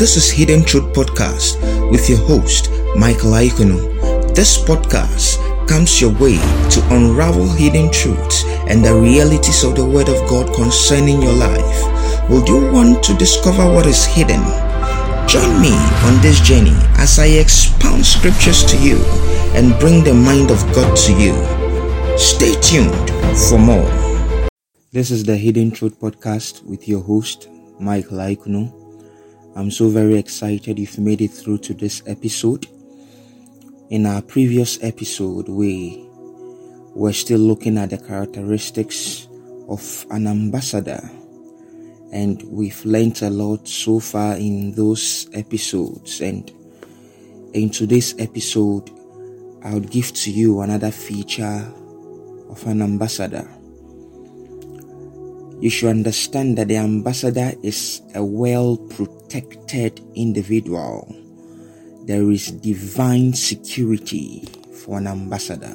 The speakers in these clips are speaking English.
This is Hidden Truth Podcast with your host, Michael Aikunu. This podcast comes your way to unravel hidden truths and the realities of the Word of God concerning your life. Would you want to discover what is hidden? Join me on this journey as I expound scriptures to you and bring the mind of God to you. Stay tuned for more. This is the Hidden Truth Podcast with your host, Michael Aikunu. I'm so very excited you've made it through to this episode. In our previous episode, we were still looking at the characteristics of an ambassador, and we've learned a lot so far in those episodes. And in today's episode, I would give to you another feature of an ambassador you should understand that the ambassador is a well protected individual. There is divine security for an ambassador.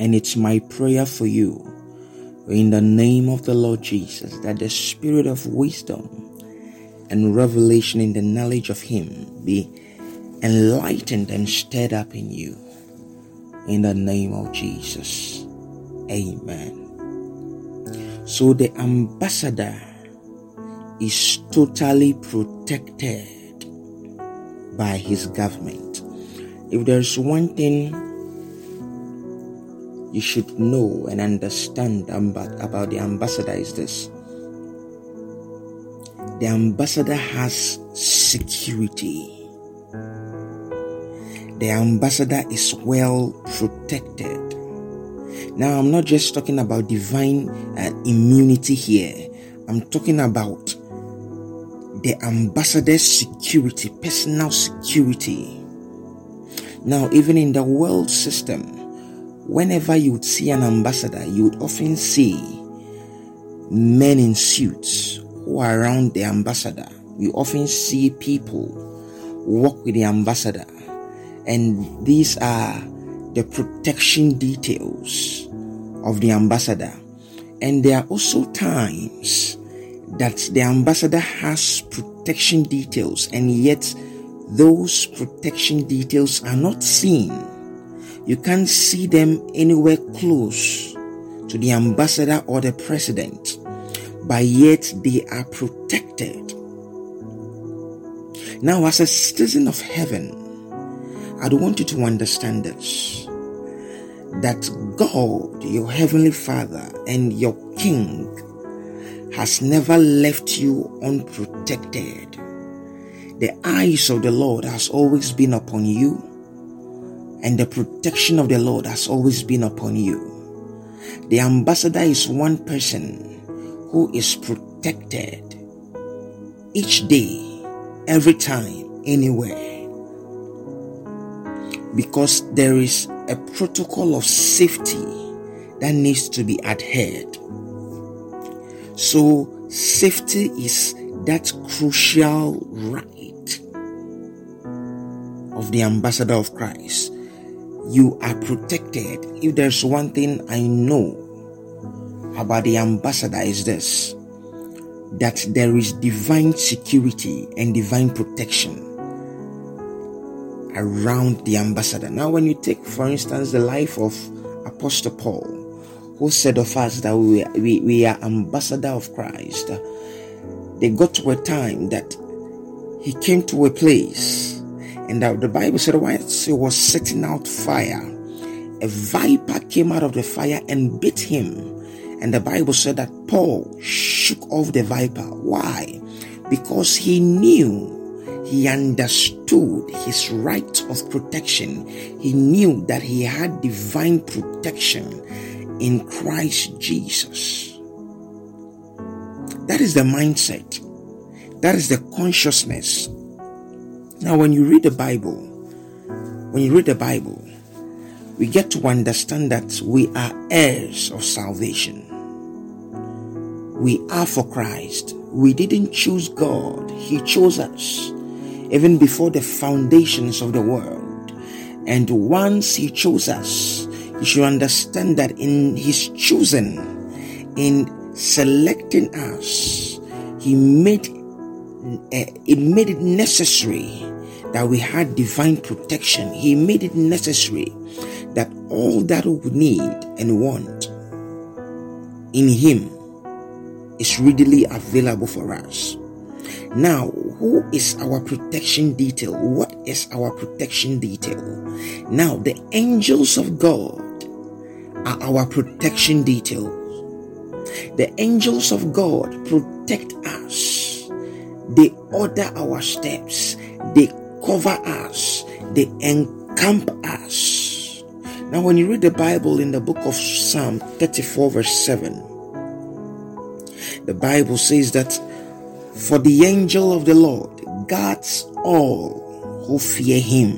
And it's my prayer for you in the name of the Lord Jesus that the spirit of wisdom and revelation in the knowledge of Him be enlightened and stirred up in you. In the name of Jesus. Amen. So the ambassador is totally protected by his government. If there's one thing you should know and understand about, the ambassador is this the ambassador has security. The ambassador is well protected. Now, I'm not just talking about divine uh, immunity here, I'm talking about the ambassador's security, personal security. Now, even in the world system, whenever you would see an ambassador, you would often see men in suits who are around the ambassador. You often see people walk with the ambassador, and these are the protection details of the ambassador. And there are also times that the ambassador has protection details, and yet those protection details are not seen. You can't see them anywhere close to the ambassador or the president, but yet they are protected. Now, as a citizen of heaven, I want you to understand this that God, your heavenly Father, and your King has never left you unprotected. The eyes of the Lord has always been upon you, and the protection of the Lord has always been upon you. The ambassador is one person who is protected each day, every time, anywhere. Because there is a protocol of safety that needs to be adhered. So, safety is that crucial right of the ambassador of Christ. You are protected. If there's one thing I know about the ambassador, is this that there is divine security and divine protection around the ambassador. Now, when you take, for instance, the life of Apostle Paul, who said of us that we, we, we are ambassador of Christ, they got to a time that he came to a place, and that the Bible said, whilst he was setting out fire, a viper came out of the fire and bit him. And the Bible said that Paul shook off the viper. Why? Because he knew he understood his right of protection. He knew that he had divine protection in Christ Jesus. That is the mindset. That is the consciousness. Now, when you read the Bible, when you read the Bible, we get to understand that we are heirs of salvation. We are for Christ. We didn't choose God, He chose us even before the foundations of the world. And once He chose us, you should understand that in His choosing, in selecting us, He made eh, it made it necessary that we had divine protection. He made it necessary that all that we need and want in Him is readily available for us. Now, who is our protection detail? What is our protection detail? Now, the angels of God are our protection detail. The angels of God protect us, they order our steps, they cover us, they encamp us. Now, when you read the Bible in the book of Psalm 34, verse 7, the Bible says that for the angel of the Lord guards all who fear him,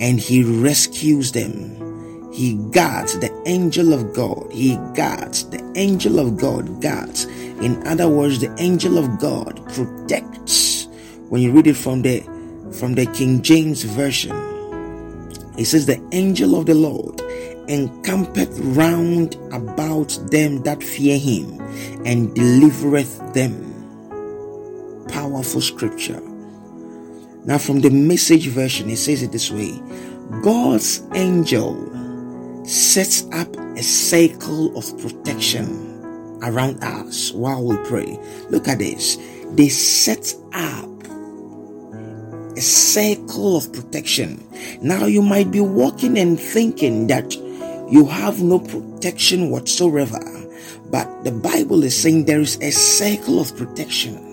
and he rescues them. He guards the angel of God. He guards the angel of God. Guards. In other words, the angel of God protects. When you read it from the from the King James Version. It says, The angel of the Lord encampeth round about them that fear him and delivereth them. Powerful scripture. Now, from the message version, it says it this way God's angel sets up a cycle of protection around us while we pray. Look at this. They set up a circle of protection. Now you might be walking and thinking that you have no protection whatsoever, but the Bible is saying there is a circle of protection.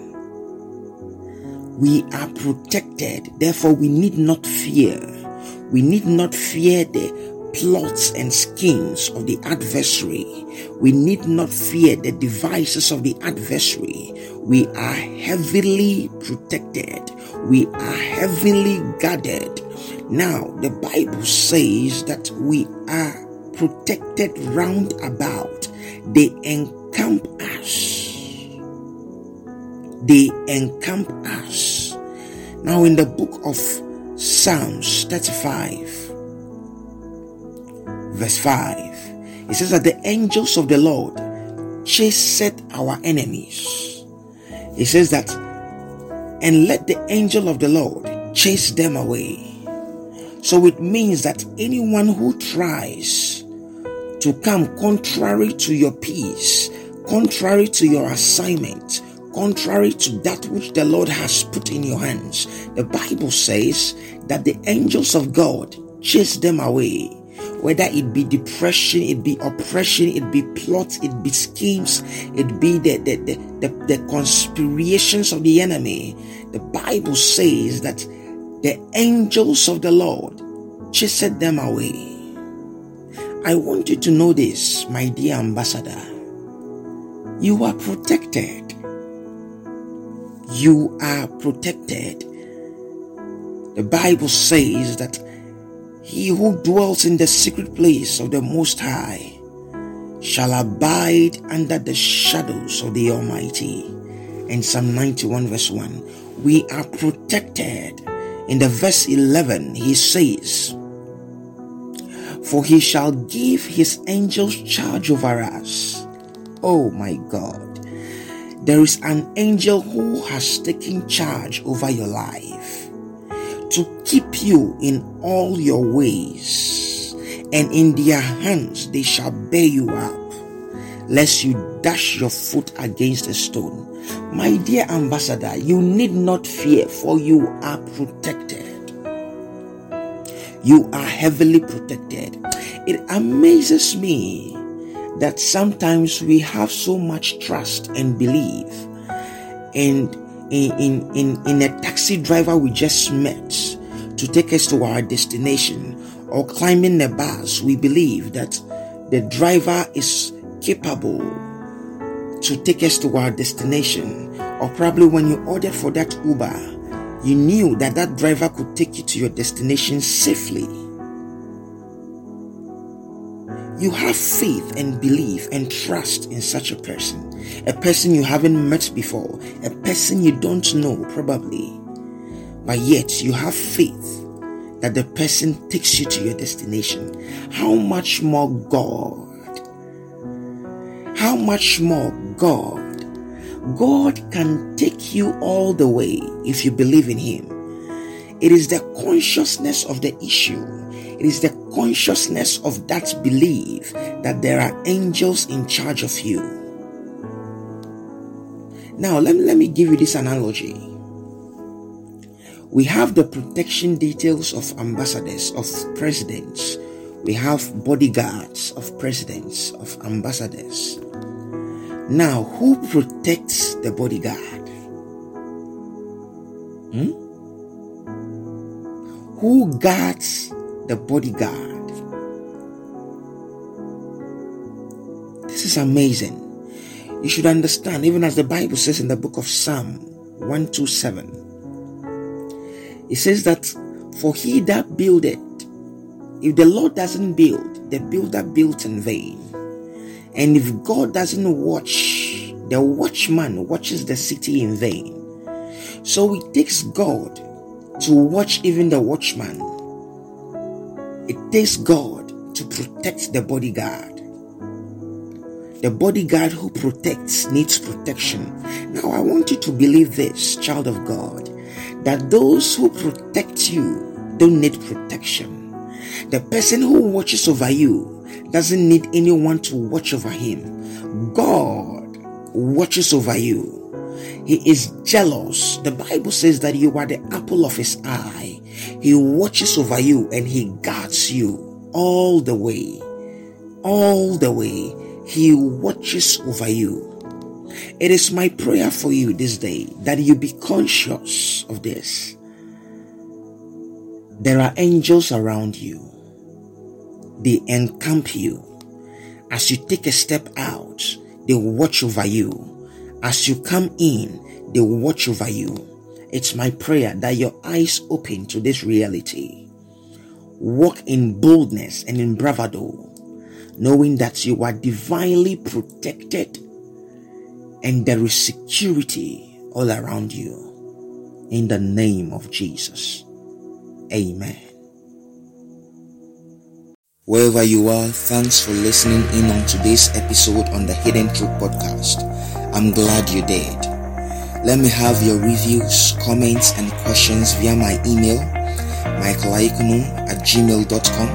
We are protected, therefore, we need not fear. We need not fear the plots and schemes of the adversary. We need not fear the devices of the adversary. We are heavily protected we are heavily guarded. Now, the Bible says that we are protected round about. They encamp us. They encamp us. Now, in the book of Psalms 35, verse 5, it says that the angels of the Lord chased our enemies. It says that and let the angel of the Lord chase them away. So it means that anyone who tries to come contrary to your peace, contrary to your assignment, contrary to that which the Lord has put in your hands, the Bible says that the angels of God chase them away whether it be depression, it be oppression, it be plots, it be schemes, it be the, the, the, the, the conspirations of the enemy. The Bible says that the angels of the Lord chased them away. I want you to know this, my dear ambassador. You are protected. You are protected. The Bible says that he who dwells in the secret place of the Most High shall abide under the shadows of the Almighty. In Psalm 91, verse 1, we are protected. In the verse 11, he says, For he shall give his angels charge over us. Oh my God. There is an angel who has taken charge over your life to keep you in all your ways, and in their hands they shall bear you up, lest you dash your foot against a stone. My dear ambassador, you need not fear, for you are protected. You are heavily protected. It amazes me that sometimes we have so much trust and belief and in, in, in, in a taxi driver we just met to take us to our destination or climbing a bus, we believe that the driver is capable to take us to our destination. Or probably when you ordered for that Uber, you knew that that driver could take you to your destination safely. You have faith and belief and trust in such a person a person you haven't met before, a person you don't know probably, but yet you have faith that the person takes you to your destination. How much more God? How much more God? God can take you all the way if you believe in Him. It is the consciousness of the issue. It is the consciousness of that belief that there are angels in charge of you. Now, let me, let me give you this analogy. We have the protection details of ambassadors, of presidents. We have bodyguards of presidents, of ambassadors. Now, who protects the bodyguard? Hmm? Who guards the bodyguard? This is amazing. You should understand, even as the Bible says in the book of Psalm 127, it says that for he that buildeth, if the Lord doesn't build, the builder built in vain. And if God doesn't watch, the watchman watches the city in vain. So it takes God to watch even the watchman. It takes God to protect the bodyguard. The bodyguard who protects needs protection. Now, I want you to believe this, child of God, that those who protect you don't need protection. The person who watches over you doesn't need anyone to watch over him. God watches over you. He is jealous. The Bible says that you are the apple of his eye. He watches over you and he guards you all the way. All the way. He watches over you. It is my prayer for you this day that you be conscious of this. There are angels around you. They encamp you. As you take a step out, they watch over you as you come in, they watch over you. It's my prayer that your eyes open to this reality. Walk in boldness and in bravado, knowing that you are divinely protected and there is security all around you. In the name of Jesus. Amen. Wherever you are, thanks for listening in on today's episode on the Hidden Truth Podcast. I'm glad you did. Let me have your reviews, comments, and questions via my email, michaelaikunu at gmail.com.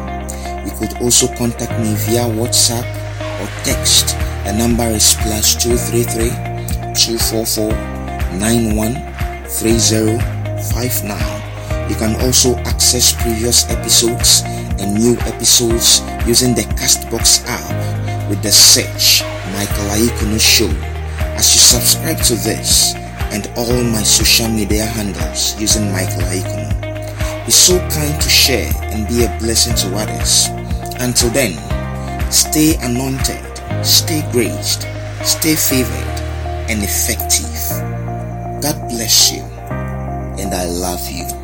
You could also contact me via WhatsApp or text. The number is plus 233 244 You can also access previous episodes and new episodes using the Castbox app with the search Michael Aikunu Show as you subscribe to this and all my social media handles using Michael Aikunu. Be so kind to share and be a blessing to others. Until then, stay anointed, stay graced, stay favored and effective. God bless you and I love you.